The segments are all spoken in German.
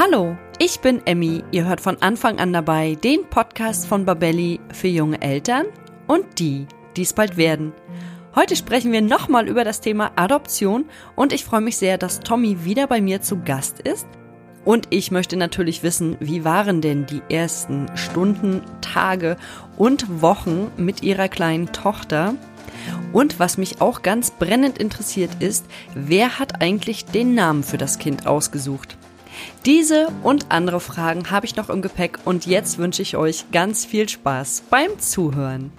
Hallo, ich bin Emmy. Ihr hört von Anfang an dabei den Podcast von Babelli für junge Eltern und die, die es bald werden. Heute sprechen wir nochmal über das Thema Adoption und ich freue mich sehr, dass Tommy wieder bei mir zu Gast ist. Und ich möchte natürlich wissen, wie waren denn die ersten Stunden, Tage und Wochen mit ihrer kleinen Tochter? Und was mich auch ganz brennend interessiert ist, wer hat eigentlich den Namen für das Kind ausgesucht? Diese und andere Fragen habe ich noch im Gepäck und jetzt wünsche ich euch ganz viel Spaß beim Zuhören.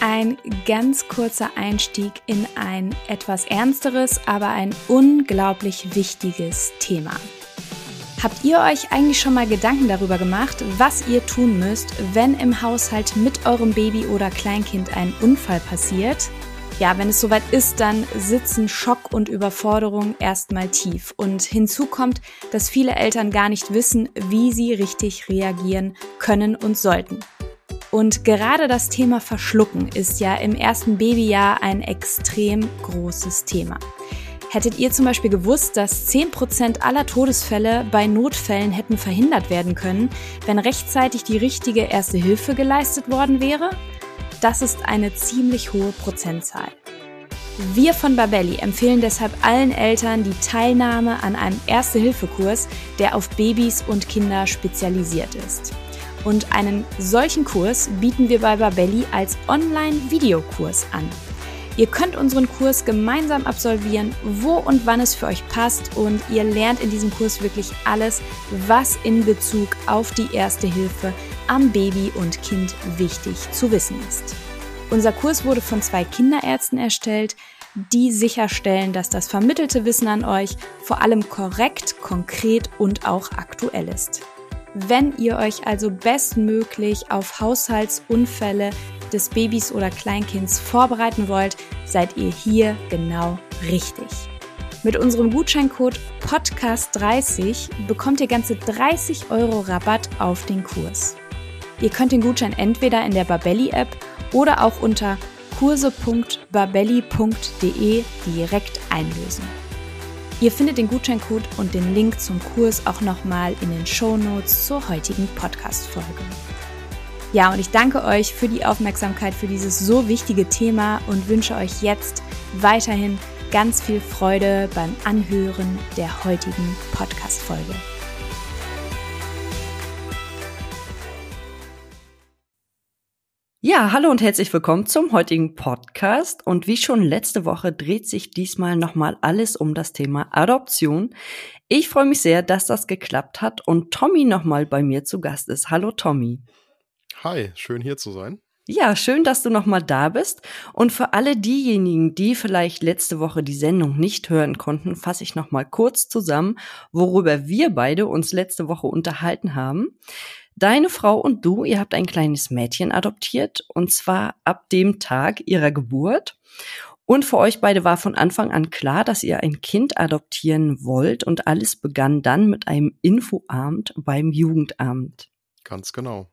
Ein ganz kurzer Einstieg in ein etwas ernsteres, aber ein unglaublich wichtiges Thema. Habt ihr euch eigentlich schon mal Gedanken darüber gemacht, was ihr tun müsst, wenn im Haushalt mit eurem Baby oder Kleinkind ein Unfall passiert? Ja, wenn es soweit ist, dann sitzen Schock und Überforderung erstmal tief. Und hinzu kommt, dass viele Eltern gar nicht wissen, wie sie richtig reagieren können und sollten. Und gerade das Thema Verschlucken ist ja im ersten Babyjahr ein extrem großes Thema. Hättet ihr zum Beispiel gewusst, dass 10% aller Todesfälle bei Notfällen hätten verhindert werden können, wenn rechtzeitig die richtige erste Hilfe geleistet worden wäre? Das ist eine ziemlich hohe Prozentzahl. Wir von Babelli empfehlen deshalb allen Eltern die Teilnahme an einem Erste-Hilfe-Kurs, der auf Babys und Kinder spezialisiert ist. Und einen solchen Kurs bieten wir bei Babelli als Online-Videokurs an. Ihr könnt unseren Kurs gemeinsam absolvieren, wo und wann es für euch passt und ihr lernt in diesem Kurs wirklich alles, was in Bezug auf die Erste Hilfe am Baby und Kind wichtig zu wissen ist. Unser Kurs wurde von zwei Kinderärzten erstellt, die sicherstellen, dass das vermittelte Wissen an euch vor allem korrekt, konkret und auch aktuell ist. Wenn ihr euch also bestmöglich auf Haushaltsunfälle des Babys oder Kleinkinds vorbereiten wollt, seid ihr hier genau richtig. Mit unserem Gutscheincode Podcast30 bekommt ihr ganze 30 Euro Rabatt auf den Kurs. Ihr könnt den Gutschein entweder in der Babelli App oder auch unter kurse.babelli.de direkt einlösen. Ihr findet den Gutscheincode und den Link zum Kurs auch nochmal in den Show Notes zur heutigen Podcast-Folge. Ja, und ich danke euch für die Aufmerksamkeit für dieses so wichtige Thema und wünsche euch jetzt weiterhin ganz viel Freude beim Anhören der heutigen Podcast-Folge. Ja, hallo und herzlich willkommen zum heutigen Podcast. Und wie schon letzte Woche dreht sich diesmal nochmal alles um das Thema Adoption. Ich freue mich sehr, dass das geklappt hat und Tommy nochmal bei mir zu Gast ist. Hallo Tommy. Hi, schön hier zu sein. Ja, schön, dass du nochmal da bist. Und für alle diejenigen, die vielleicht letzte Woche die Sendung nicht hören konnten, fasse ich nochmal kurz zusammen, worüber wir beide uns letzte Woche unterhalten haben. Deine Frau und du, ihr habt ein kleines Mädchen adoptiert und zwar ab dem Tag ihrer Geburt. Und für euch beide war von Anfang an klar, dass ihr ein Kind adoptieren wollt und alles begann dann mit einem Infoabend beim Jugendamt. Ganz genau.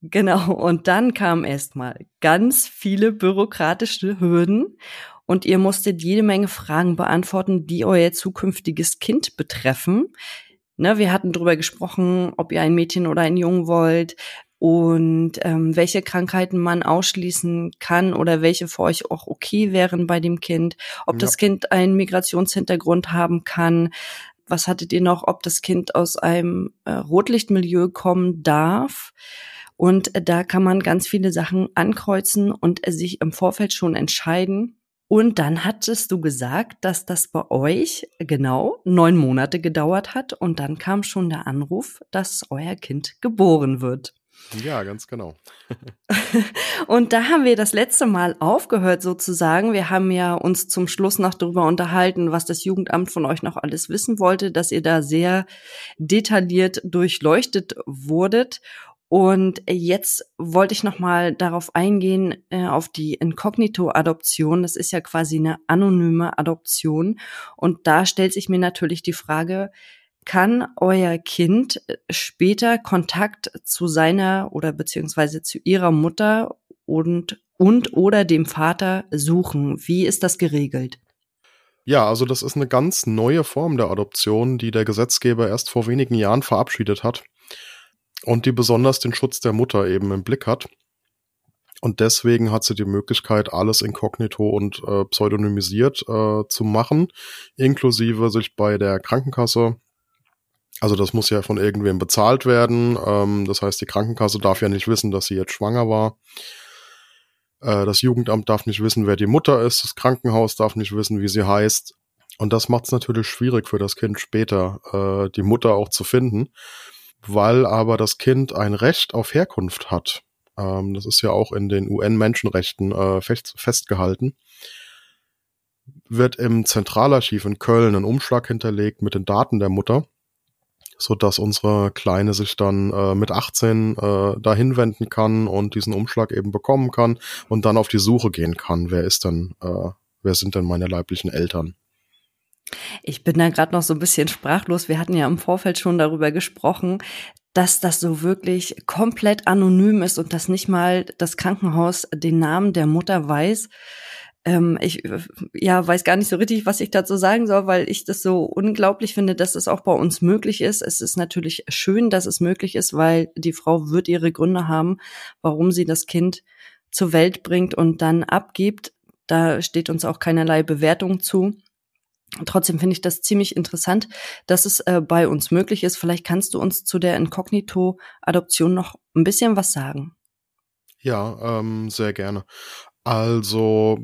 Genau, und dann kamen erstmal ganz viele bürokratische Hürden und ihr musstet jede Menge Fragen beantworten, die euer zukünftiges Kind betreffen. Ne, wir hatten drüber gesprochen, ob ihr ein Mädchen oder ein Jungen wollt und ähm, welche Krankheiten man ausschließen kann oder welche für euch auch okay wären bei dem Kind, ob ja. das Kind einen Migrationshintergrund haben kann. Was hattet ihr noch, ob das Kind aus einem äh, Rotlichtmilieu kommen darf? Und äh, da kann man ganz viele Sachen ankreuzen und äh, sich im Vorfeld schon entscheiden, und dann hattest du gesagt, dass das bei euch genau neun Monate gedauert hat und dann kam schon der Anruf, dass euer Kind geboren wird. Ja, ganz genau. und da haben wir das letzte Mal aufgehört sozusagen. Wir haben ja uns zum Schluss noch darüber unterhalten, was das Jugendamt von euch noch alles wissen wollte, dass ihr da sehr detailliert durchleuchtet wurdet. Und jetzt wollte ich noch mal darauf eingehen äh, auf die Inkognito-Adoption. Das ist ja quasi eine anonyme Adoption. Und da stellt sich mir natürlich die Frage: Kann euer Kind später Kontakt zu seiner oder beziehungsweise zu ihrer Mutter und und oder dem Vater suchen? Wie ist das geregelt? Ja, also das ist eine ganz neue Form der Adoption, die der Gesetzgeber erst vor wenigen Jahren verabschiedet hat und die besonders den Schutz der Mutter eben im Blick hat. Und deswegen hat sie die Möglichkeit, alles inkognito und äh, pseudonymisiert äh, zu machen, inklusive sich bei der Krankenkasse also das muss ja von irgendwem bezahlt werden. Ähm, das heißt, die Krankenkasse darf ja nicht wissen, dass sie jetzt schwanger war. Äh, das Jugendamt darf nicht wissen, wer die Mutter ist. Das Krankenhaus darf nicht wissen, wie sie heißt. Und das macht es natürlich schwierig für das Kind später, äh, die Mutter auch zu finden, weil aber das Kind ein Recht auf Herkunft hat. Ähm, das ist ja auch in den UN-Menschenrechten äh, fest, festgehalten. Wird im Zentralarchiv in Köln ein Umschlag hinterlegt mit den Daten der Mutter so dass unsere Kleine sich dann äh, mit 18 äh, dahin wenden kann und diesen Umschlag eben bekommen kann und dann auf die Suche gehen kann. Wer ist denn, äh, wer sind denn meine leiblichen Eltern? Ich bin da gerade noch so ein bisschen sprachlos. Wir hatten ja im Vorfeld schon darüber gesprochen, dass das so wirklich komplett anonym ist und dass nicht mal das Krankenhaus den Namen der Mutter weiß ähm, ich ja weiß gar nicht so richtig, was ich dazu sagen soll, weil ich das so unglaublich finde, dass es auch bei uns möglich ist. Es ist natürlich schön, dass es möglich ist, weil die Frau wird ihre Gründe haben, warum sie das Kind zur Welt bringt und dann abgibt. Da steht uns auch keinerlei Bewertung zu. Trotzdem finde ich das ziemlich interessant, dass es äh, bei uns möglich ist. Vielleicht kannst du uns zu der Inkognito-Adoption noch ein bisschen was sagen. Ja, ähm, sehr gerne. Also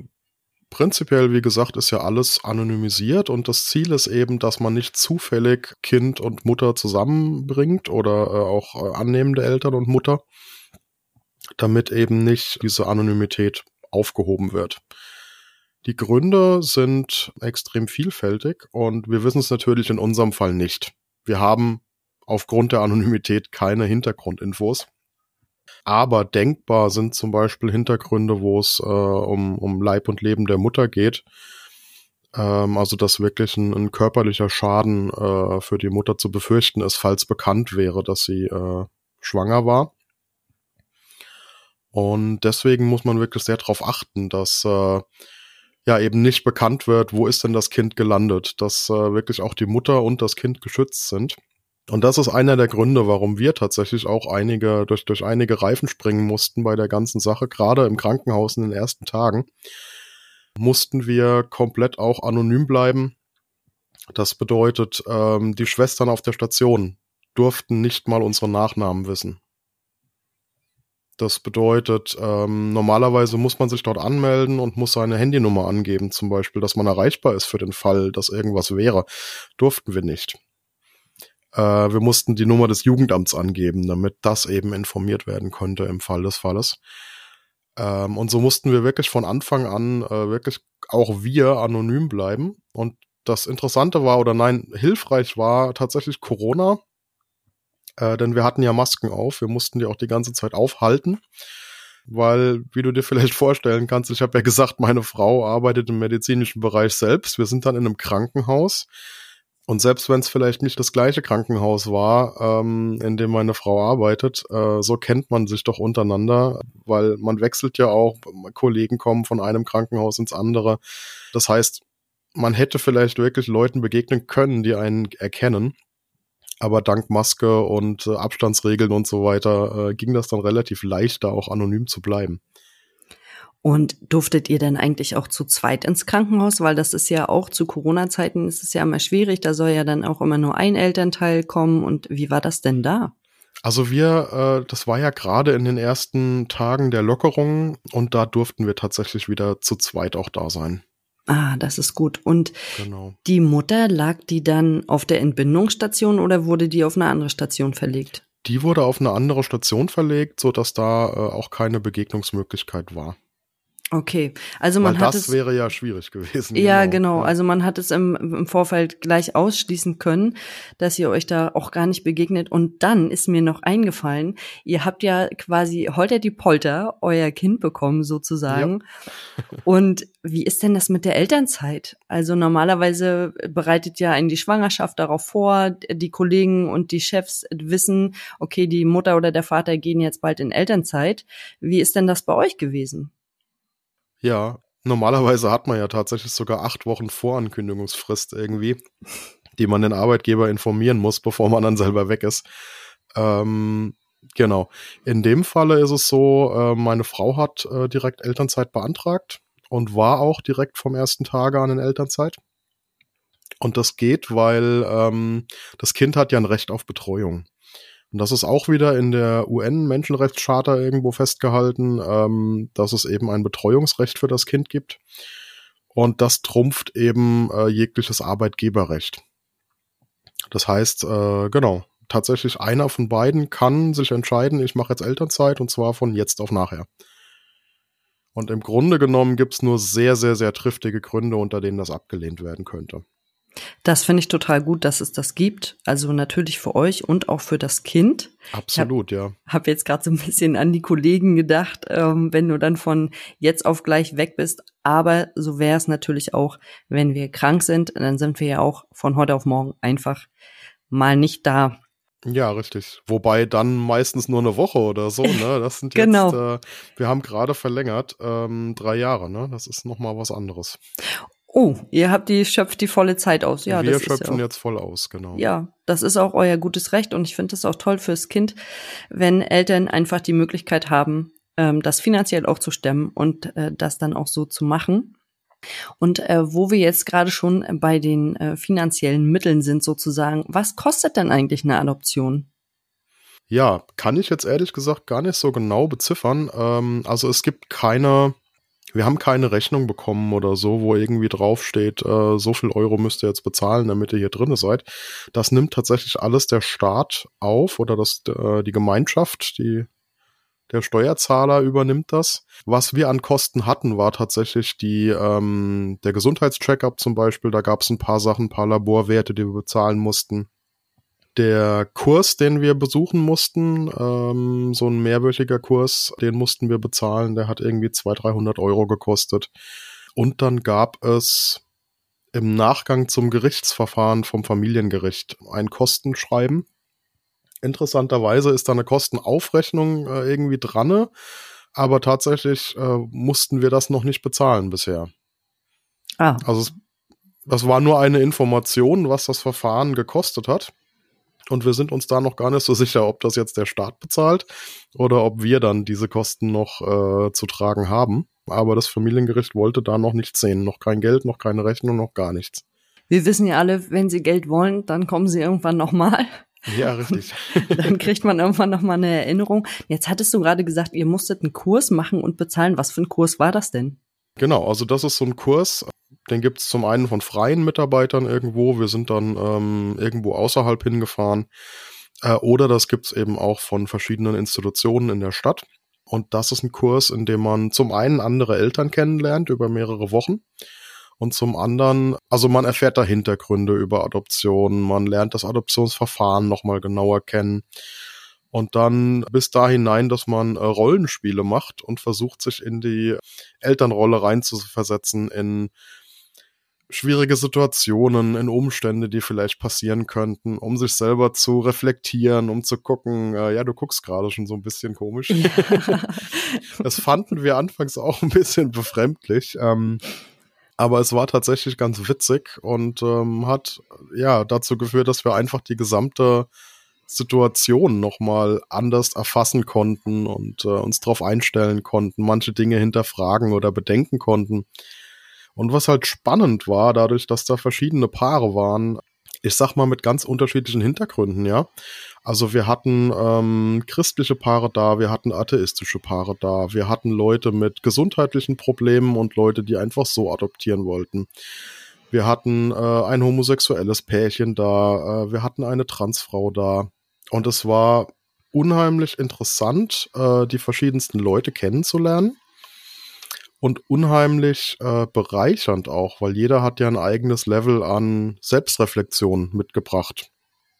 Prinzipiell, wie gesagt, ist ja alles anonymisiert und das Ziel ist eben, dass man nicht zufällig Kind und Mutter zusammenbringt oder äh, auch äh, annehmende Eltern und Mutter, damit eben nicht diese Anonymität aufgehoben wird. Die Gründe sind extrem vielfältig und wir wissen es natürlich in unserem Fall nicht. Wir haben aufgrund der Anonymität keine Hintergrundinfos. Aber denkbar sind zum Beispiel Hintergründe, wo es äh, um, um Leib und Leben der Mutter geht. Ähm, also dass wirklich ein, ein körperlicher Schaden äh, für die Mutter zu befürchten ist, falls bekannt wäre, dass sie äh, schwanger war. Und deswegen muss man wirklich sehr darauf achten, dass äh, ja eben nicht bekannt wird, wo ist denn das Kind gelandet, dass äh, wirklich auch die Mutter und das Kind geschützt sind. Und das ist einer der Gründe, warum wir tatsächlich auch einige, durch, durch einige Reifen springen mussten bei der ganzen Sache, gerade im Krankenhaus in den ersten Tagen, mussten wir komplett auch anonym bleiben. Das bedeutet, ähm, die Schwestern auf der Station durften nicht mal unsere Nachnamen wissen. Das bedeutet, ähm, normalerweise muss man sich dort anmelden und muss seine Handynummer angeben, zum Beispiel, dass man erreichbar ist für den Fall, dass irgendwas wäre. Durften wir nicht. Äh, wir mussten die Nummer des Jugendamts angeben, damit das eben informiert werden konnte im Fall des Falles. Ähm, und so mussten wir wirklich von Anfang an äh, wirklich auch wir anonym bleiben. Und das Interessante war oder nein, hilfreich war tatsächlich Corona, äh, denn wir hatten ja Masken auf. Wir mussten die auch die ganze Zeit aufhalten, weil, wie du dir vielleicht vorstellen kannst, ich habe ja gesagt, meine Frau arbeitet im medizinischen Bereich selbst. Wir sind dann in einem Krankenhaus und selbst wenn es vielleicht nicht das gleiche Krankenhaus war, ähm, in dem meine Frau arbeitet, äh, so kennt man sich doch untereinander, weil man wechselt ja auch, Kollegen kommen von einem Krankenhaus ins andere. Das heißt, man hätte vielleicht wirklich Leuten begegnen können, die einen erkennen. Aber dank Maske und äh, Abstandsregeln und so weiter äh, ging das dann relativ leicht, da auch anonym zu bleiben. Und durftet ihr denn eigentlich auch zu zweit ins Krankenhaus? Weil das ist ja auch zu Corona-Zeiten ist es ja immer schwierig. Da soll ja dann auch immer nur ein Elternteil kommen. Und wie war das denn da? Also wir, äh, das war ja gerade in den ersten Tagen der Lockerung und da durften wir tatsächlich wieder zu zweit auch da sein. Ah, das ist gut. Und genau. die Mutter, lag die dann auf der Entbindungsstation oder wurde die auf eine andere Station verlegt? Die wurde auf eine andere Station verlegt, so dass da äh, auch keine Begegnungsmöglichkeit war. Okay, also man Weil hat das es, wäre ja schwierig gewesen. Ja, genau. Ja. Also man hat es im, im Vorfeld gleich ausschließen können, dass ihr euch da auch gar nicht begegnet. Und dann ist mir noch eingefallen, ihr habt ja quasi holter die Polter euer Kind bekommen sozusagen. Ja. Und wie ist denn das mit der Elternzeit? Also normalerweise bereitet ja einen die Schwangerschaft darauf vor. Die Kollegen und die Chefs wissen, okay, die Mutter oder der Vater gehen jetzt bald in Elternzeit. Wie ist denn das bei euch gewesen? Ja, Normalerweise hat man ja tatsächlich sogar acht Wochen Vorankündigungsfrist irgendwie, die man den Arbeitgeber informieren muss, bevor man dann selber weg ist. Ähm, genau. In dem Falle ist es so, äh, meine Frau hat äh, direkt Elternzeit beantragt und war auch direkt vom ersten Tage an in Elternzeit. Und das geht, weil ähm, das Kind hat ja ein Recht auf Betreuung. Und das ist auch wieder in der UN-Menschenrechtscharta irgendwo festgehalten, ähm, dass es eben ein Betreuungsrecht für das Kind gibt. Und das trumpft eben äh, jegliches Arbeitgeberrecht. Das heißt, äh, genau, tatsächlich einer von beiden kann sich entscheiden, ich mache jetzt Elternzeit und zwar von jetzt auf nachher. Und im Grunde genommen gibt's nur sehr, sehr, sehr triftige Gründe, unter denen das abgelehnt werden könnte. Das finde ich total gut, dass es das gibt. Also natürlich für euch und auch für das Kind. Absolut, ich hab, ja. Habe jetzt gerade so ein bisschen an die Kollegen gedacht, ähm, wenn du dann von jetzt auf gleich weg bist. Aber so wäre es natürlich auch, wenn wir krank sind. Dann sind wir ja auch von heute auf morgen einfach mal nicht da. Ja, richtig. Wobei dann meistens nur eine Woche oder so, ne? Das sind jetzt, genau. äh, wir haben gerade verlängert, ähm, drei Jahre, ne? Das ist nochmal was anderes. Oh, ihr habt die, schöpft die volle Zeit aus. Ja, wir das schöpfen ist ja auch, jetzt voll aus, genau. Ja, das ist auch euer gutes Recht und ich finde es auch toll fürs Kind, wenn Eltern einfach die Möglichkeit haben, ähm, das finanziell auch zu stemmen und äh, das dann auch so zu machen. Und äh, wo wir jetzt gerade schon bei den äh, finanziellen Mitteln sind sozusagen, was kostet denn eigentlich eine Adoption? Ja, kann ich jetzt ehrlich gesagt gar nicht so genau beziffern. Ähm, also es gibt keine wir haben keine Rechnung bekommen oder so, wo irgendwie draufsteht, äh, so viel Euro müsst ihr jetzt bezahlen, damit ihr hier drin seid. Das nimmt tatsächlich alles der Staat auf oder das, äh, die Gemeinschaft, die, der Steuerzahler übernimmt das. Was wir an Kosten hatten, war tatsächlich die, ähm, der Gesundheitscheckup zum Beispiel. Da gab es ein paar Sachen, ein paar Laborwerte, die wir bezahlen mussten der Kurs, den wir besuchen mussten, ähm, so ein mehrwöchiger Kurs, den mussten wir bezahlen. Der hat irgendwie 200, 300 Euro gekostet. Und dann gab es im Nachgang zum Gerichtsverfahren vom Familiengericht ein Kostenschreiben. Interessanterweise ist da eine Kostenaufrechnung äh, irgendwie dran, aber tatsächlich äh, mussten wir das noch nicht bezahlen bisher. Ah. Also das war nur eine Information, was das Verfahren gekostet hat. Und wir sind uns da noch gar nicht so sicher, ob das jetzt der Staat bezahlt oder ob wir dann diese Kosten noch äh, zu tragen haben. Aber das Familiengericht wollte da noch nichts sehen. Noch kein Geld, noch keine Rechnung, noch gar nichts. Wir wissen ja alle, wenn sie Geld wollen, dann kommen sie irgendwann nochmal. Ja, richtig. dann kriegt man irgendwann nochmal eine Erinnerung. Jetzt hattest du gerade gesagt, ihr musstet einen Kurs machen und bezahlen. Was für ein Kurs war das denn? Genau, also das ist so ein Kurs, den gibt es zum einen von freien Mitarbeitern irgendwo, wir sind dann ähm, irgendwo außerhalb hingefahren, äh, oder das gibt es eben auch von verschiedenen Institutionen in der Stadt. Und das ist ein Kurs, in dem man zum einen andere Eltern kennenlernt über mehrere Wochen und zum anderen, also man erfährt da Hintergründe über Adoption, man lernt das Adoptionsverfahren nochmal genauer kennen. Und dann bis da hinein, dass man äh, Rollenspiele macht und versucht, sich in die Elternrolle reinzuversetzen, in schwierige Situationen, in Umstände, die vielleicht passieren könnten, um sich selber zu reflektieren, um zu gucken, äh, ja, du guckst gerade schon so ein bisschen komisch. Ja. das fanden wir anfangs auch ein bisschen befremdlich. Ähm, aber es war tatsächlich ganz witzig und ähm, hat ja dazu geführt, dass wir einfach die gesamte Situation nochmal anders erfassen konnten und äh, uns darauf einstellen konnten, manche Dinge hinterfragen oder bedenken konnten. Und was halt spannend war, dadurch, dass da verschiedene Paare waren, ich sag mal mit ganz unterschiedlichen Hintergründen, ja. Also wir hatten ähm, christliche Paare da, wir hatten atheistische Paare da, wir hatten Leute mit gesundheitlichen Problemen und Leute, die einfach so adoptieren wollten. Wir hatten äh, ein homosexuelles Pärchen da, äh, wir hatten eine Transfrau da. Und es war unheimlich interessant, äh, die verschiedensten Leute kennenzulernen. Und unheimlich äh, bereichernd auch, weil jeder hat ja ein eigenes Level an Selbstreflexion mitgebracht.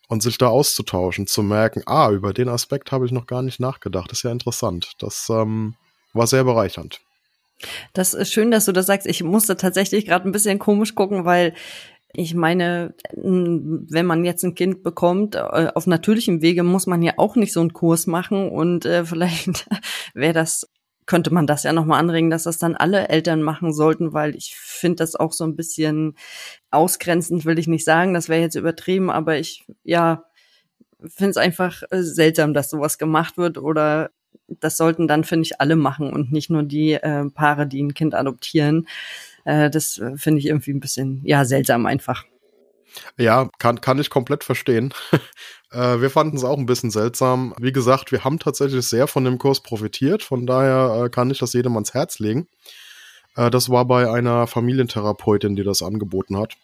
Und sich da auszutauschen, zu merken, ah, über den Aspekt habe ich noch gar nicht nachgedacht. Ist ja interessant. Das ähm, war sehr bereichernd. Das ist schön, dass du das sagst. Ich musste tatsächlich gerade ein bisschen komisch gucken, weil ich meine, wenn man jetzt ein Kind bekommt, äh, auf natürlichem Wege muss man ja auch nicht so einen Kurs machen und äh, vielleicht wäre das könnte man das ja nochmal anregen, dass das dann alle Eltern machen sollten, weil ich finde das auch so ein bisschen ausgrenzend, will ich nicht sagen, das wäre jetzt übertrieben, aber ich, ja, finde es einfach äh, seltsam, dass sowas gemacht wird oder das sollten dann, finde ich, alle machen und nicht nur die äh, Paare, die ein Kind adoptieren. Äh, das äh, finde ich irgendwie ein bisschen, ja, seltsam einfach. Ja, kann, kann ich komplett verstehen. äh, wir fanden es auch ein bisschen seltsam. Wie gesagt, wir haben tatsächlich sehr von dem Kurs profitiert. Von daher äh, kann ich das jedem ans Herz legen. Äh, das war bei einer Familientherapeutin, die das angeboten hat.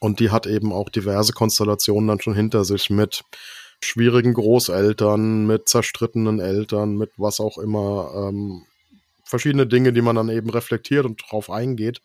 Und die hat eben auch diverse Konstellationen dann schon hinter sich mit schwierigen Großeltern, mit zerstrittenen Eltern, mit was auch immer. Ähm, verschiedene Dinge, die man dann eben reflektiert und drauf eingeht.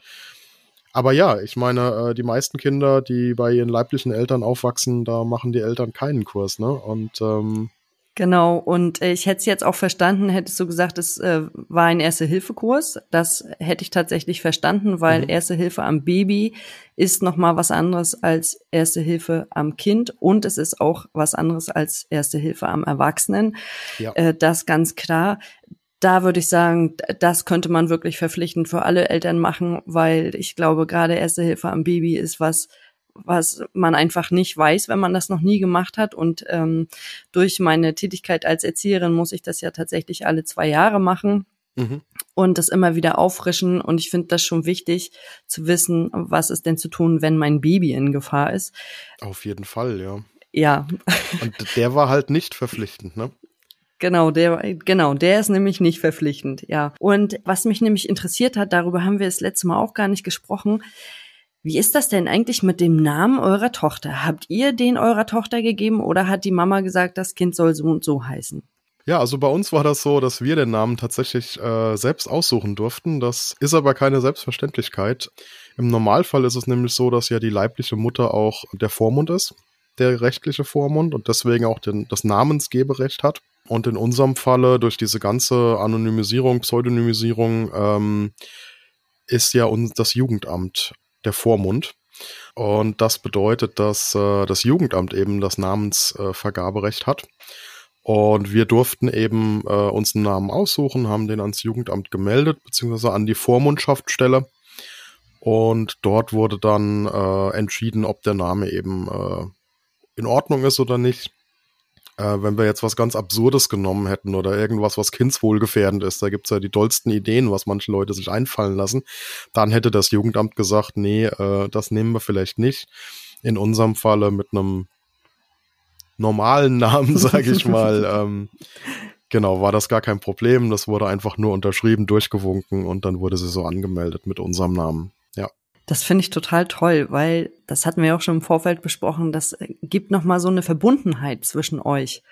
Aber ja, ich meine, äh, die meisten Kinder, die bei ihren leiblichen Eltern aufwachsen, da machen die Eltern keinen Kurs, ne? Und ähm, Genau, und äh, ich hätte es jetzt auch verstanden, hättest du gesagt, es äh, war ein Erste-Hilfe-Kurs. Das hätte ich tatsächlich verstanden, weil mhm. Erste Hilfe am Baby ist nochmal was anderes als Erste Hilfe am Kind und es ist auch was anderes als Erste Hilfe am Erwachsenen. Ja. Äh, das ganz klar da würde ich sagen, das könnte man wirklich verpflichtend für alle Eltern machen, weil ich glaube, gerade Erste Hilfe am Baby ist was, was man einfach nicht weiß, wenn man das noch nie gemacht hat. Und ähm, durch meine Tätigkeit als Erzieherin muss ich das ja tatsächlich alle zwei Jahre machen. Mhm. Und das immer wieder auffrischen. Und ich finde das schon wichtig zu wissen, was ist denn zu tun, wenn mein Baby in Gefahr ist. Auf jeden Fall, ja. Ja. Und der war halt nicht verpflichtend, ne? Genau, der, genau, der ist nämlich nicht verpflichtend, ja. Und was mich nämlich interessiert hat, darüber haben wir das letzte Mal auch gar nicht gesprochen. Wie ist das denn eigentlich mit dem Namen eurer Tochter? Habt ihr den eurer Tochter gegeben oder hat die Mama gesagt, das Kind soll so und so heißen? Ja, also bei uns war das so, dass wir den Namen tatsächlich äh, selbst aussuchen durften. Das ist aber keine Selbstverständlichkeit. Im Normalfall ist es nämlich so, dass ja die leibliche Mutter auch der Vormund ist, der rechtliche Vormund und deswegen auch den, das Namensgeberecht hat. Und in unserem Falle, durch diese ganze Anonymisierung, Pseudonymisierung, ähm, ist ja uns das Jugendamt der Vormund. Und das bedeutet, dass äh, das Jugendamt eben das Namensvergaberecht äh, hat. Und wir durften eben äh, uns einen Namen aussuchen, haben den ans Jugendamt gemeldet, beziehungsweise an die Vormundschaftsstelle. Und dort wurde dann äh, entschieden, ob der Name eben äh, in Ordnung ist oder nicht. Äh, wenn wir jetzt was ganz Absurdes genommen hätten oder irgendwas, was kindswohlgefährdend ist, da gibt's ja die tollsten Ideen, was manche Leute sich einfallen lassen, dann hätte das Jugendamt gesagt, nee, äh, das nehmen wir vielleicht nicht. In unserem Falle mit einem normalen Namen, sage ich mal, ähm, genau, war das gar kein Problem. Das wurde einfach nur unterschrieben, durchgewunken und dann wurde sie so angemeldet mit unserem Namen. Das finde ich total toll, weil das hatten wir auch schon im Vorfeld besprochen. Das äh, gibt noch mal so eine Verbundenheit zwischen euch.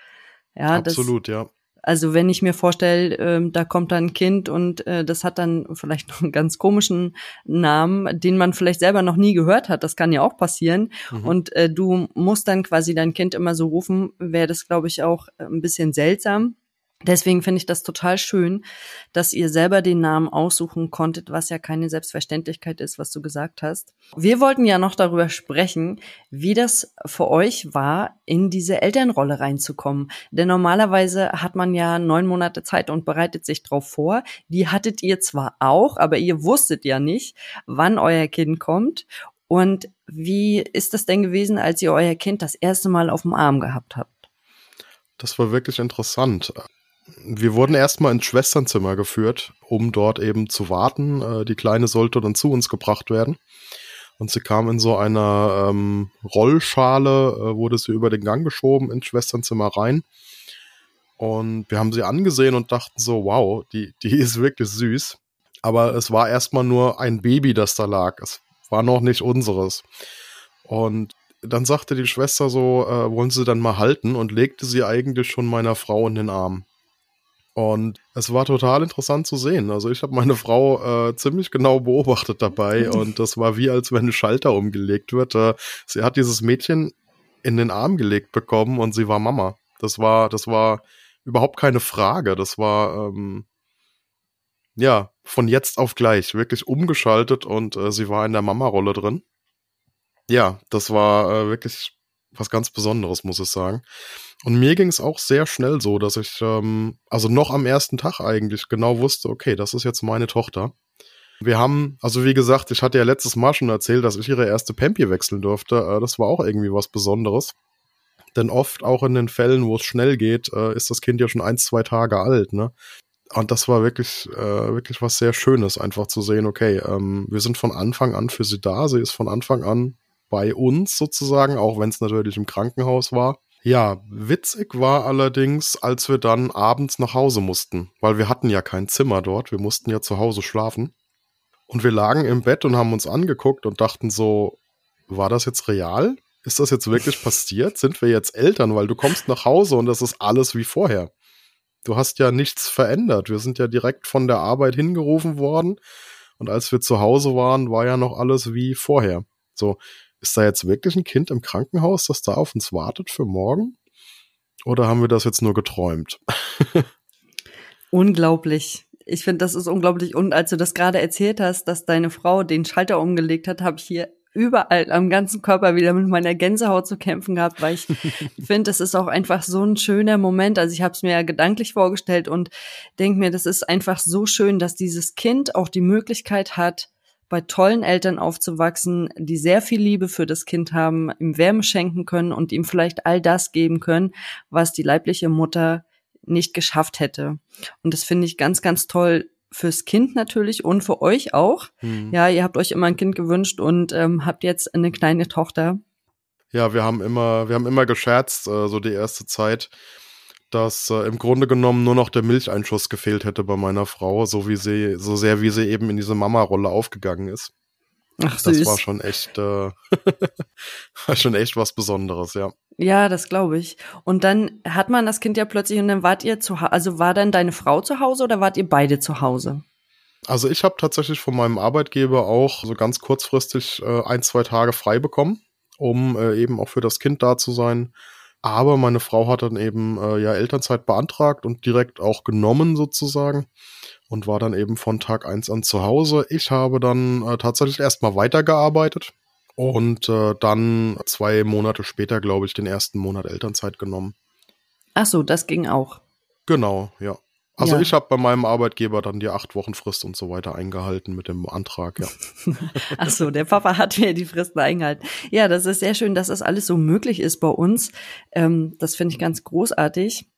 Ja, absolut, das, ja. Also wenn ich mir vorstelle, äh, da kommt dann ein Kind und äh, das hat dann vielleicht noch einen ganz komischen Namen, den man vielleicht selber noch nie gehört hat. Das kann ja auch passieren. Mhm. Und äh, du musst dann quasi dein Kind immer so rufen, wäre das, glaube ich, auch ein bisschen seltsam. Deswegen finde ich das total schön, dass ihr selber den Namen aussuchen konntet, was ja keine Selbstverständlichkeit ist, was du gesagt hast. Wir wollten ja noch darüber sprechen, wie das für euch war, in diese Elternrolle reinzukommen. Denn normalerweise hat man ja neun Monate Zeit und bereitet sich drauf vor. Die hattet ihr zwar auch, aber ihr wusstet ja nicht, wann euer Kind kommt. Und wie ist das denn gewesen, als ihr euer Kind das erste Mal auf dem Arm gehabt habt? Das war wirklich interessant wir wurden erstmal ins Schwesternzimmer geführt, um dort eben zu warten. Äh, die Kleine sollte dann zu uns gebracht werden. Und sie kam in so einer ähm, Rollschale, äh, wurde sie über den Gang geschoben ins Schwesternzimmer rein. Und wir haben sie angesehen und dachten so, wow, die, die ist wirklich süß. Aber es war erstmal nur ein Baby, das da lag. Es war noch nicht unseres. Und dann sagte die Schwester so, äh, wollen Sie dann mal halten und legte sie eigentlich schon meiner Frau in den Arm. Und es war total interessant zu sehen. Also ich habe meine Frau äh, ziemlich genau beobachtet dabei und das war wie als wenn ein Schalter umgelegt wird. Äh, sie hat dieses Mädchen in den Arm gelegt bekommen und sie war Mama. Das war, das war überhaupt keine Frage. Das war ähm, ja von jetzt auf gleich wirklich umgeschaltet und äh, sie war in der Mama-Rolle drin. Ja, das war äh, wirklich was ganz Besonderes, muss ich sagen. Und mir ging es auch sehr schnell so, dass ich, ähm, also noch am ersten Tag eigentlich genau wusste, okay, das ist jetzt meine Tochter. Wir haben, also wie gesagt, ich hatte ja letztes Mal schon erzählt, dass ich ihre erste Pampi wechseln durfte. Äh, das war auch irgendwie was Besonderes. Denn oft auch in den Fällen, wo es schnell geht, äh, ist das Kind ja schon ein, zwei Tage alt, ne? Und das war wirklich, äh, wirklich was sehr Schönes, einfach zu sehen, okay, ähm, wir sind von Anfang an für sie da, sie ist von Anfang an bei uns sozusagen, auch wenn es natürlich im Krankenhaus war. Ja, witzig war allerdings, als wir dann abends nach Hause mussten, weil wir hatten ja kein Zimmer dort, wir mussten ja zu Hause schlafen. Und wir lagen im Bett und haben uns angeguckt und dachten so, war das jetzt real? Ist das jetzt wirklich passiert? Sind wir jetzt Eltern? Weil du kommst nach Hause und das ist alles wie vorher. Du hast ja nichts verändert. Wir sind ja direkt von der Arbeit hingerufen worden. Und als wir zu Hause waren, war ja noch alles wie vorher. So, ist da jetzt wirklich ein Kind im Krankenhaus, das da auf uns wartet für morgen? Oder haben wir das jetzt nur geträumt? Unglaublich. Ich finde, das ist unglaublich. Und als du das gerade erzählt hast, dass deine Frau den Schalter umgelegt hat, habe ich hier überall am ganzen Körper wieder mit meiner Gänsehaut zu kämpfen gehabt, weil ich finde, das ist auch einfach so ein schöner Moment. Also ich habe es mir ja gedanklich vorgestellt und denke mir, das ist einfach so schön, dass dieses Kind auch die Möglichkeit hat, bei tollen Eltern aufzuwachsen, die sehr viel Liebe für das Kind haben, ihm Wärme schenken können und ihm vielleicht all das geben können, was die leibliche Mutter nicht geschafft hätte. Und das finde ich ganz, ganz toll, fürs Kind natürlich und für euch auch. Mhm. Ja, ihr habt euch immer ein Kind gewünscht und ähm, habt jetzt eine kleine Tochter. Ja, wir haben immer, wir haben immer gescherzt, äh, so die erste Zeit, dass äh, im Grunde genommen nur noch der Milcheinschuss gefehlt hätte bei meiner Frau, so wie sie, so sehr wie sie eben in diese Mama-Rolle aufgegangen ist. Ach, süß. Das war schon echt, äh, war schon echt was Besonderes, ja. Ja, das glaube ich. Und dann hat man das Kind ja plötzlich und dann wart ihr zu Hause, also war dann deine Frau zu Hause oder wart ihr beide zu Hause? Also ich habe tatsächlich von meinem Arbeitgeber auch so ganz kurzfristig äh, ein, zwei Tage frei bekommen, um äh, eben auch für das Kind da zu sein. Aber meine Frau hat dann eben äh, ja Elternzeit beantragt und direkt auch genommen sozusagen und war dann eben von Tag eins an zu Hause. Ich habe dann äh, tatsächlich erstmal weitergearbeitet und äh, dann zwei Monate später, glaube ich, den ersten Monat Elternzeit genommen. Ach so, das ging auch. Genau, ja. Also ja. ich habe bei meinem Arbeitgeber dann die acht Wochen Frist und so weiter eingehalten mit dem Antrag, ja. Ach so, der Papa hat mir die Fristen eingehalten. Ja, das ist sehr schön, dass das alles so möglich ist bei uns. Ähm, das finde ich ganz großartig.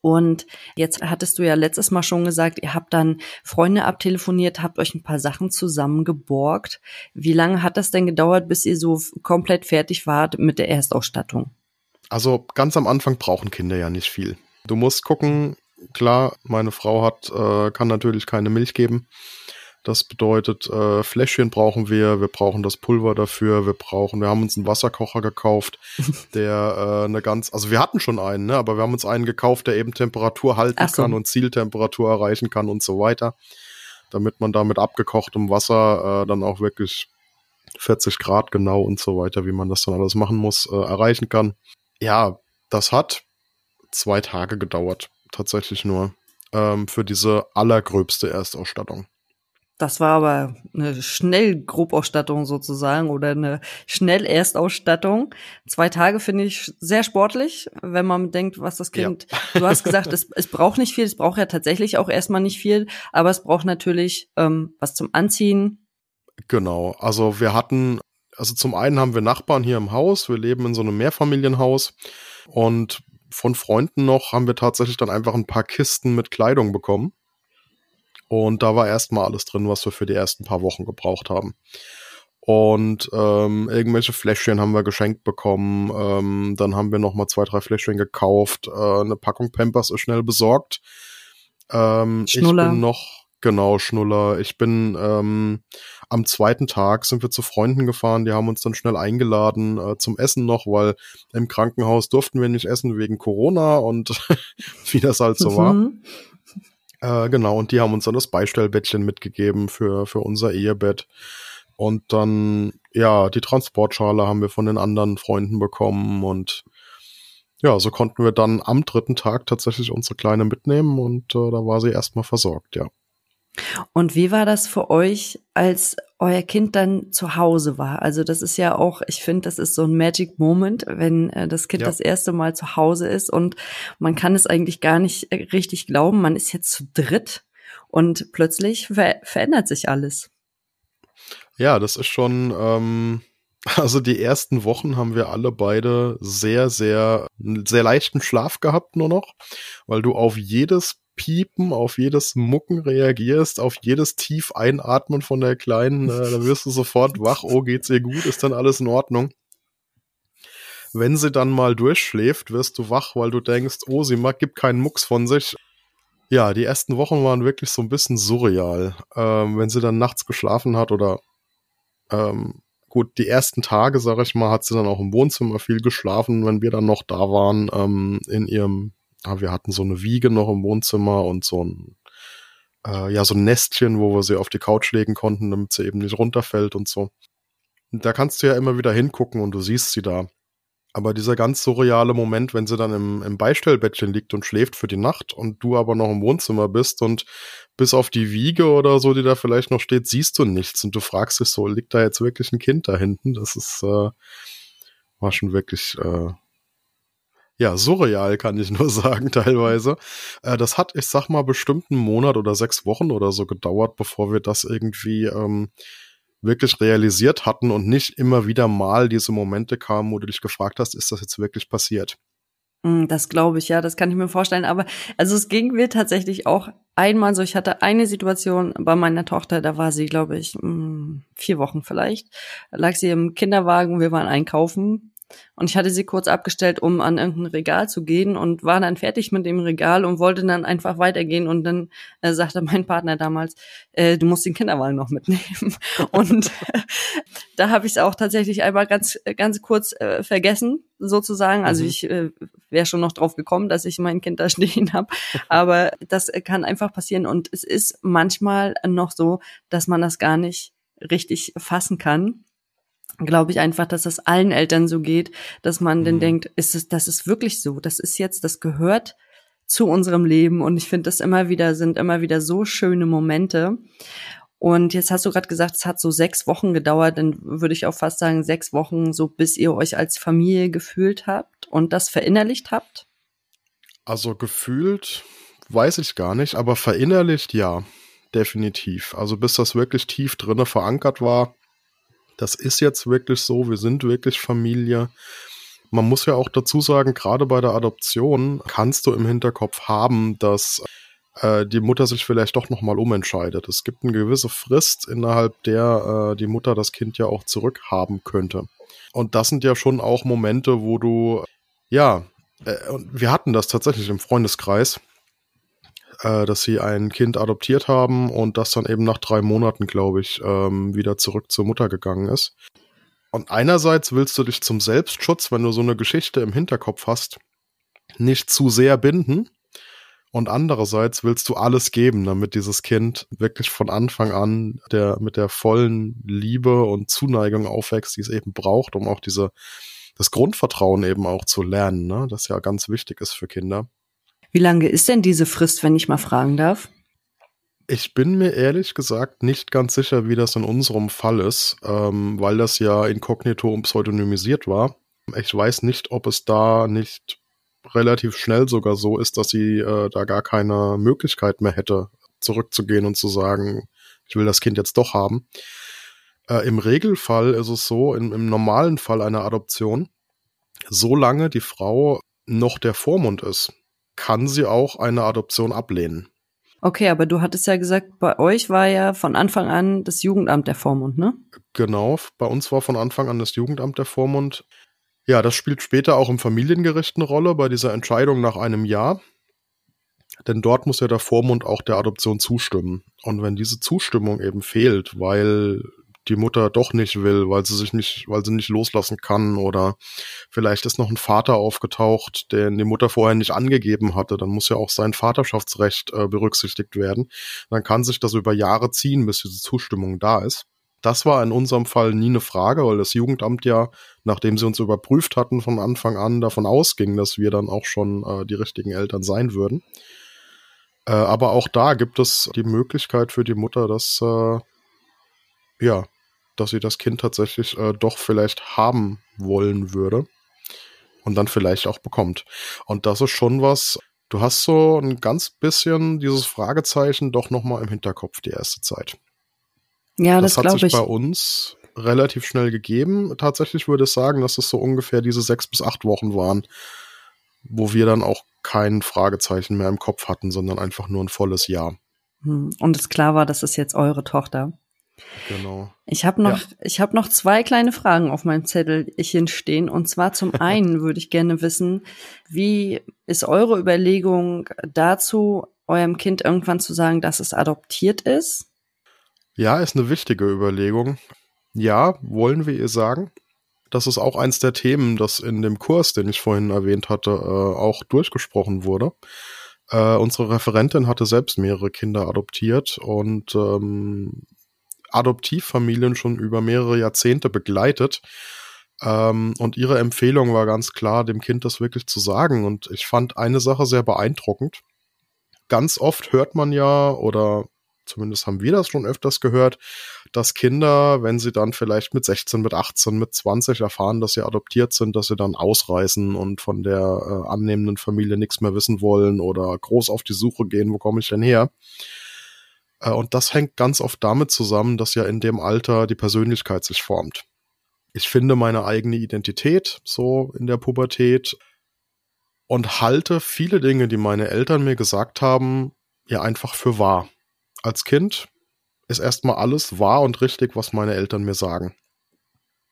Und jetzt hattest du ja letztes Mal schon gesagt, ihr habt dann Freunde abtelefoniert, habt euch ein paar Sachen zusammengeborgt. Wie lange hat das denn gedauert, bis ihr so komplett fertig wart mit der Erstausstattung? Also ganz am Anfang brauchen Kinder ja nicht viel. Du musst gucken, klar, meine Frau hat, äh, kann natürlich keine Milch geben. Das bedeutet, äh, Fläschchen brauchen wir, wir brauchen das Pulver dafür, wir brauchen, wir haben uns einen Wasserkocher gekauft, der äh, eine ganz, also wir hatten schon einen, ne, aber wir haben uns einen gekauft, der eben Temperatur halten so. kann und Zieltemperatur erreichen kann und so weiter, damit man da mit abgekochtem Wasser äh, dann auch wirklich 40 Grad genau und so weiter, wie man das dann alles machen muss, äh, erreichen kann. Ja, das hat zwei Tage gedauert, tatsächlich nur, ähm, für diese allergröbste Erstausstattung. Das war aber eine Schnellgrubausstattung sozusagen oder eine Schnellerstausstattung. Zwei Tage finde ich sehr sportlich, wenn man denkt, was das Kind. Ja. Du hast gesagt, es, es braucht nicht viel, es braucht ja tatsächlich auch erstmal nicht viel, aber es braucht natürlich ähm, was zum Anziehen. Genau, also wir hatten, also zum einen haben wir Nachbarn hier im Haus, wir leben in so einem Mehrfamilienhaus und von Freunden noch haben wir tatsächlich dann einfach ein paar Kisten mit Kleidung bekommen und da war erstmal alles drin, was wir für die ersten paar Wochen gebraucht haben. Und ähm, irgendwelche Fläschchen haben wir geschenkt bekommen. Ähm, dann haben wir noch mal zwei, drei Fläschchen gekauft. Äh, eine Packung Pampers ist schnell besorgt. Ähm, Schnuller. Ich bin noch, genau, Schnuller. Ich bin ähm, am zweiten Tag sind wir zu Freunden gefahren. Die haben uns dann schnell eingeladen äh, zum Essen noch, weil im Krankenhaus durften wir nicht essen wegen Corona und wie das halt so mhm. war. Äh, genau, und die haben uns dann das Beistellbettchen mitgegeben für, für unser Ehebett. Und dann, ja, die Transportschale haben wir von den anderen Freunden bekommen und ja, so konnten wir dann am dritten Tag tatsächlich unsere Kleine mitnehmen und äh, da war sie erstmal versorgt, ja. Und wie war das für euch, als euer Kind dann zu Hause war? Also das ist ja auch, ich finde, das ist so ein Magic Moment, wenn äh, das Kind ja. das erste Mal zu Hause ist und man kann es eigentlich gar nicht äh, richtig glauben, man ist jetzt zu dritt und plötzlich ver verändert sich alles. Ja, das ist schon, ähm, also die ersten Wochen haben wir alle beide sehr, sehr, sehr leichten Schlaf gehabt nur noch, weil du auf jedes Piepen, auf jedes Mucken reagierst, auf jedes tief Einatmen von der Kleinen, äh, da wirst du sofort wach, oh, geht's ihr gut, ist dann alles in Ordnung. Wenn sie dann mal durchschläft, wirst du wach, weil du denkst, oh, sie mag, gibt keinen Mucks von sich. Ja, die ersten Wochen waren wirklich so ein bisschen surreal. Ähm, wenn sie dann nachts geschlafen hat oder ähm, gut, die ersten Tage, sag ich mal, hat sie dann auch im Wohnzimmer viel geschlafen, wenn wir dann noch da waren, ähm, in ihrem aber wir hatten so eine Wiege noch im Wohnzimmer und so ein, äh, ja, so ein Nestchen, wo wir sie auf die Couch legen konnten, damit sie eben nicht runterfällt und so. Da kannst du ja immer wieder hingucken und du siehst sie da. Aber dieser ganz surreale Moment, wenn sie dann im, im Beistellbettchen liegt und schläft für die Nacht und du aber noch im Wohnzimmer bist und bis auf die Wiege oder so, die da vielleicht noch steht, siehst du nichts und du fragst dich so, liegt da jetzt wirklich ein Kind da hinten? Das ist, äh, war schon wirklich äh, ja, surreal kann ich nur sagen, teilweise. Äh, das hat, ich sag mal, bestimmt einen Monat oder sechs Wochen oder so gedauert, bevor wir das irgendwie ähm, wirklich realisiert hatten und nicht immer wieder mal diese Momente kamen, wo du dich gefragt hast, ist das jetzt wirklich passiert? Hm, das glaube ich, ja, das kann ich mir vorstellen. Aber also es ging mir tatsächlich auch einmal so. Ich hatte eine Situation bei meiner Tochter, da war sie, glaube ich, hm, vier Wochen vielleicht. Da lag sie im Kinderwagen, wir waren einkaufen und ich hatte sie kurz abgestellt, um an irgendein Regal zu gehen und war dann fertig mit dem Regal und wollte dann einfach weitergehen. Und dann äh, sagte mein Partner damals, äh, du musst den Kinderwagen noch mitnehmen. und äh, da habe ich es auch tatsächlich einmal ganz, ganz kurz äh, vergessen, sozusagen. Also mhm. ich äh, wäre schon noch drauf gekommen, dass ich mein Kind da stehen habe. Aber das kann einfach passieren. Und es ist manchmal noch so, dass man das gar nicht richtig fassen kann glaube ich einfach, dass das allen Eltern so geht, dass man mhm. dann denkt, ist es, das ist wirklich so, das ist jetzt, das gehört zu unserem Leben und ich finde das immer wieder, sind immer wieder so schöne Momente. Und jetzt hast du gerade gesagt, es hat so sechs Wochen gedauert, dann würde ich auch fast sagen, sechs Wochen, so bis ihr euch als Familie gefühlt habt und das verinnerlicht habt? Also gefühlt weiß ich gar nicht, aber verinnerlicht ja, definitiv. Also bis das wirklich tief drinne verankert war, das ist jetzt wirklich so, wir sind wirklich Familie. Man muss ja auch dazu sagen, gerade bei der Adoption kannst du im Hinterkopf haben, dass äh, die Mutter sich vielleicht doch nochmal umentscheidet. Es gibt eine gewisse Frist, innerhalb der äh, die Mutter das Kind ja auch zurückhaben könnte. Und das sind ja schon auch Momente, wo du, ja, äh, wir hatten das tatsächlich im Freundeskreis, äh, dass sie ein Kind adoptiert haben und das dann eben nach drei Monaten, glaube ich, ähm, wieder zurück zur Mutter gegangen ist. Und einerseits willst du dich zum Selbstschutz, wenn du so eine Geschichte im Hinterkopf hast, nicht zu sehr binden. Und andererseits willst du alles geben, damit dieses Kind wirklich von Anfang an der, mit der vollen Liebe und Zuneigung aufwächst, die es eben braucht, um auch diese, das Grundvertrauen eben auch zu lernen, ne? das ja ganz wichtig ist für Kinder. Wie lange ist denn diese Frist, wenn ich mal fragen darf? Ich bin mir ehrlich gesagt nicht ganz sicher, wie das in unserem Fall ist, ähm, weil das ja inkognito und pseudonymisiert war. Ich weiß nicht, ob es da nicht relativ schnell sogar so ist, dass sie äh, da gar keine Möglichkeit mehr hätte, zurückzugehen und zu sagen, ich will das Kind jetzt doch haben. Äh, Im Regelfall ist es so, in, im normalen Fall einer Adoption, solange die Frau noch der Vormund ist, kann sie auch eine Adoption ablehnen. Okay, aber du hattest ja gesagt, bei euch war ja von Anfang an das Jugendamt der Vormund, ne? Genau, bei uns war von Anfang an das Jugendamt der Vormund. Ja, das spielt später auch im Familiengericht eine Rolle bei dieser Entscheidung nach einem Jahr. Denn dort muss ja der Vormund auch der Adoption zustimmen. Und wenn diese Zustimmung eben fehlt, weil die Mutter doch nicht will, weil sie sich nicht, weil sie nicht loslassen kann oder vielleicht ist noch ein Vater aufgetaucht, den die Mutter vorher nicht angegeben hatte, dann muss ja auch sein Vaterschaftsrecht äh, berücksichtigt werden. Dann kann sich das über Jahre ziehen, bis diese Zustimmung da ist. Das war in unserem Fall nie eine Frage, weil das Jugendamt ja, nachdem sie uns überprüft hatten, von Anfang an davon ausging, dass wir dann auch schon äh, die richtigen Eltern sein würden. Äh, aber auch da gibt es die Möglichkeit für die Mutter, dass, äh, ja, dass sie das Kind tatsächlich äh, doch vielleicht haben wollen würde und dann vielleicht auch bekommt. Und das ist schon was, du hast so ein ganz bisschen dieses Fragezeichen doch nochmal im Hinterkopf die erste Zeit. Ja, das, das hat sich ich. bei uns relativ schnell gegeben. Tatsächlich würde ich sagen, dass es so ungefähr diese sechs bis acht Wochen waren, wo wir dann auch kein Fragezeichen mehr im Kopf hatten, sondern einfach nur ein volles Ja. Hm, und es klar war, das ist jetzt eure Tochter. Genau. Ich habe noch, Ja. ich habe noch zwei kleine Fragen auf meinem Zettelchen stehen. Und zwar zum einen würde ich gerne wissen, wie ist eure Überlegung dazu, eurem Kind irgendwann zu sagen, dass es adoptiert ist? Ja, ist eine wichtige Überlegung. Ja, wollen wir ihr sagen. Das ist auch eins der Themen, das in dem Kurs, den ich vorhin erwähnt hatte, äh, auch durchgesprochen wurde. Äh, unsere Referentin hatte selbst mehrere Kinder adoptiert und ähm, Adoptivfamilien schon über mehrere Jahrzehnte begleitet. Ähm, und ihre Empfehlung war ganz klar, dem Kind das wirklich zu sagen. Und ich fand eine Sache sehr beeindruckend. Ganz oft hört man ja, oder zumindest haben wir das schon öfters gehört, dass Kinder, wenn sie dann vielleicht mit 16, mit 18, mit 20 erfahren, dass sie adoptiert sind, dass sie dann ausreißen und von der äh, annehmenden Familie nichts mehr wissen wollen oder groß auf die Suche gehen, wo komme ich denn her? Äh, und das hängt ganz oft damit zusammen, dass ja in dem Alter die Persönlichkeit sich formt. Ich finde meine eigene Identität so in der Pubertät und halte viele Dinge, die meine Eltern mir gesagt haben, ja einfach für wahr. Als Kind ist erstmal alles wahr und richtig, was meine Eltern mir sagen.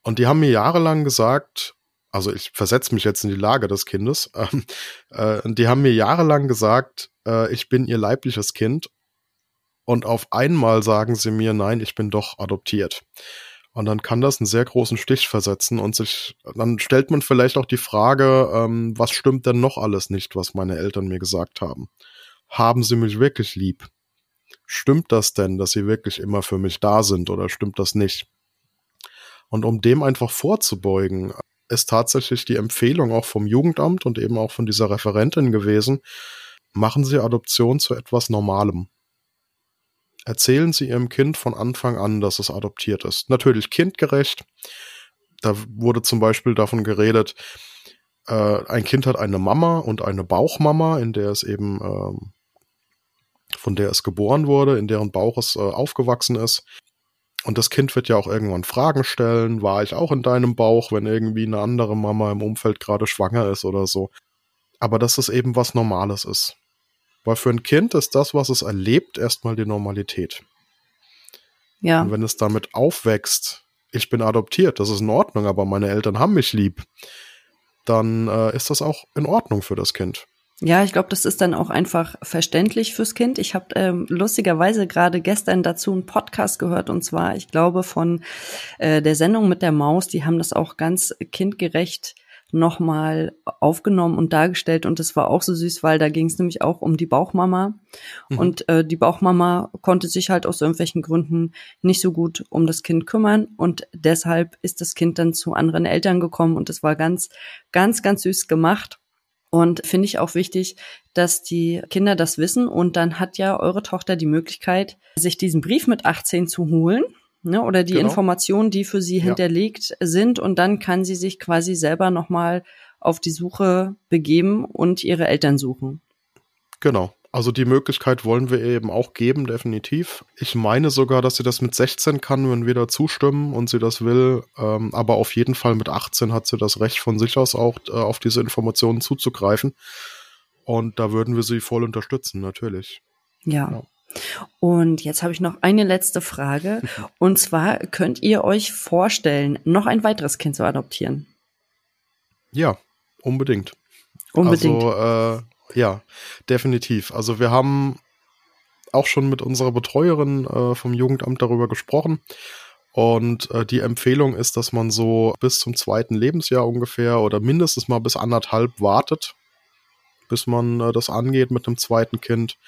Und die haben mir jahrelang gesagt, also ich versetze mich jetzt in die Lage des Kindes, ähm, äh, die haben mir jahrelang gesagt, äh, ich bin ihr leibliches Kind. Und auf einmal sagen sie mir, nein, ich bin doch adoptiert. Und dann kann das einen sehr großen Stich versetzen und sich, dann stellt man vielleicht auch die Frage, ähm, was stimmt denn noch alles nicht, was meine Eltern mir gesagt haben? Haben sie mich wirklich lieb? Stimmt das denn, dass sie wirklich immer für mich da sind oder stimmt das nicht? Und um dem einfach vorzubeugen, ist tatsächlich die Empfehlung auch vom Jugendamt und eben auch von dieser Referentin gewesen, machen Sie Adoption zu etwas Normalem. Erzählen Sie Ihrem Kind von Anfang an, dass es adoptiert ist. Natürlich kindgerecht. Da wurde zum Beispiel davon geredet, äh, ein Kind hat eine Mama und eine Bauchmama, in der es eben, ähm, von der es geboren wurde, in deren Bauch es äh, aufgewachsen ist. Und das Kind wird ja auch irgendwann Fragen stellen. War ich auch in deinem Bauch, wenn irgendwie eine andere Mama im Umfeld gerade schwanger ist oder so? Aber dass es eben was Normales ist. Weil für ein Kind ist das, was es erlebt, erstmal die Normalität. Ja. Und wenn es damit aufwächst, ich bin adoptiert, das ist in Ordnung, aber meine Eltern haben mich lieb, dann äh, ist das auch in Ordnung für das Kind. Ja, ich glaube, das ist dann auch einfach verständlich fürs Kind. Ich habe ähm, lustigerweise gerade gestern dazu einen Podcast gehört und zwar, ich glaube, von äh, der Sendung mit der Maus. Die haben das auch ganz kindgerecht nochmal aufgenommen und dargestellt und das war auch so süß, weil da ging es nämlich auch um die Bauchmama Mhm. und äh, die Bauchmama konnte sich halt aus irgendwelchen Gründen nicht so gut um das Kind kümmern und deshalb ist das Kind dann zu anderen Eltern gekommen und das war ganz, ganz, ganz süß gemacht. Und finde ich auch wichtig, dass die Kinder das wissen. Und dann hat ja eure Tochter die Möglichkeit, sich diesen Brief mit 18 zu holen. Ne, oder die Genau. Informationen, die für sie Ja. hinterlegt sind. Und dann kann sie sich quasi selber nochmal auf die Suche begeben und ihre Eltern suchen. Genau. Also die Möglichkeit wollen wir ihr eben auch geben, definitiv. Ich meine sogar, dass sie das mit 16 kann, wenn wir da zustimmen und sie das will. Ähm, aber auf jeden Fall mit 18 hat sie das Recht von sich aus auch äh, auf diese Informationen zuzugreifen. Und da würden wir sie voll unterstützen, natürlich. Ja. Ja. Und jetzt habe ich noch eine letzte Frage. Und zwar könnt ihr euch vorstellen, noch ein weiteres Kind zu adoptieren? Ja, unbedingt. Unbedingt. Also, äh, ja, definitiv. Also wir haben auch schon mit unserer Betreuerin äh, vom Jugendamt darüber gesprochen. Und äh, die Empfehlung ist, dass man so bis zum zweiten Lebensjahr ungefähr oder mindestens mal bis anderthalb wartet, bis man äh, das angeht mit einem zweiten Kind.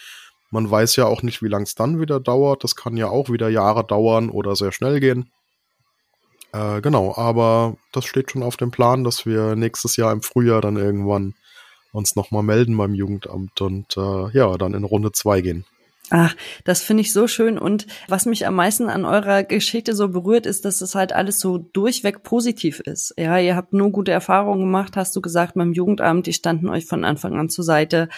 Man weiß ja auch nicht, wie lang es dann wieder dauert. Das kann ja auch wieder Jahre dauern oder sehr schnell gehen. Äh, genau, aber das steht schon auf dem Plan, dass wir nächstes Jahr im Frühjahr dann irgendwann uns nochmal melden beim Jugendamt und äh, ja, dann in Runde zwei gehen. Ach, das finde ich so schön. Und was mich am meisten an eurer Geschichte so berührt, ist, dass es halt alles so durchweg positiv ist. Ja, ihr habt nur gute Erfahrungen gemacht, hast du gesagt, beim Jugendamt, die standen euch von Anfang an zur Seite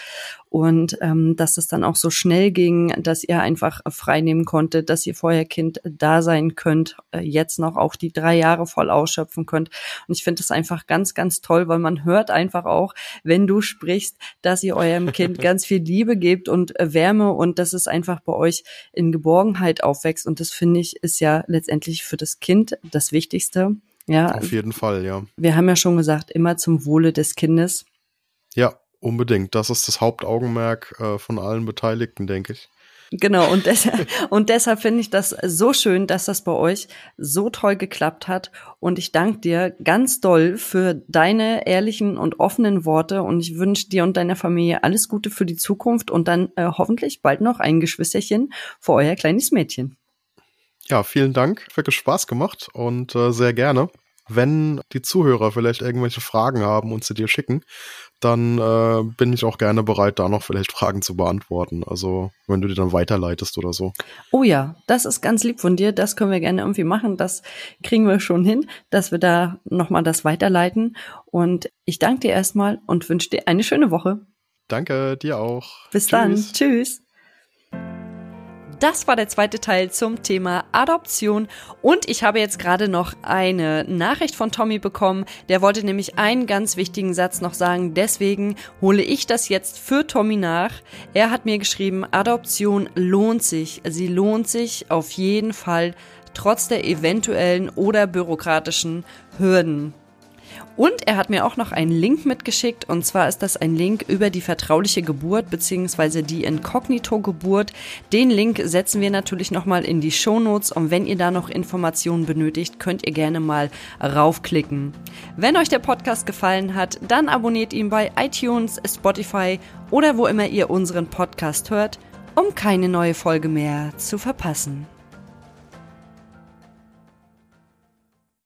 und ähm, dass es dann auch so schnell ging, dass ihr einfach frei nehmen konntet, dass ihr vorher Kind da sein könnt, äh, jetzt noch auch die drei Jahre voll ausschöpfen könnt. Und ich finde das einfach ganz, ganz toll, weil man hört einfach auch, wenn du sprichst, dass ihr eurem Kind ganz viel Liebe gebt und äh, Wärme und dass es einfach bei euch in Geborgenheit aufwächst. Und das finde ich ist ja letztendlich für das Kind das Wichtigste. Ja. Auf jeden Fall, ja. Wir haben ja schon gesagt, immer zum Wohle des Kindes. Ja, Unbedingt. Das ist das Hauptaugenmerk äh, von allen Beteiligten, denke ich. Genau, und deshalb, und deshalb finde ich das so schön, dass das bei euch so toll geklappt hat. Und ich danke dir ganz doll für deine ehrlichen und offenen Worte. Und ich wünsche dir und deiner Familie alles Gute für die Zukunft und dann äh, hoffentlich bald noch ein Geschwisterchen für euer kleines Mädchen. Ja, vielen Dank. Wirklich Spaß gemacht und äh, sehr gerne. Wenn die Zuhörer vielleicht irgendwelche Fragen haben und sie dir schicken, dann äh, bin ich auch gerne bereit, da noch vielleicht Fragen zu beantworten. Also wenn du die dann weiterleitest oder so. Oh ja, das ist ganz lieb von dir. Das können wir gerne irgendwie machen. Das kriegen wir schon hin, dass wir da nochmal das weiterleiten. Und ich danke dir erstmal und wünsche dir eine schöne Woche. Danke, dir auch. Bis Tschüss. dann. Tschüss. Das war der zweite Teil zum Thema Adoption. Und ich habe jetzt gerade noch eine Nachricht von Tommy bekommen. Der wollte nämlich einen ganz wichtigen Satz noch sagen. Deswegen hole ich das jetzt für Tommy nach. Er hat mir geschrieben, Adoption lohnt sich. Sie lohnt sich auf jeden Fall, trotz der eventuellen oder bürokratischen Hürden. Und er hat mir auch noch einen Link mitgeschickt und zwar ist das ein Link über die vertrauliche Geburt bzw. die Inkognito-Geburt. Den Link setzen wir natürlich nochmal in die Shownotes und wenn ihr da noch Informationen benötigt, könnt ihr gerne mal raufklicken. Wenn euch der Podcast gefallen hat, dann abonniert ihn bei iTunes, Spotify oder wo immer ihr unseren Podcast hört, um keine neue Folge mehr zu verpassen.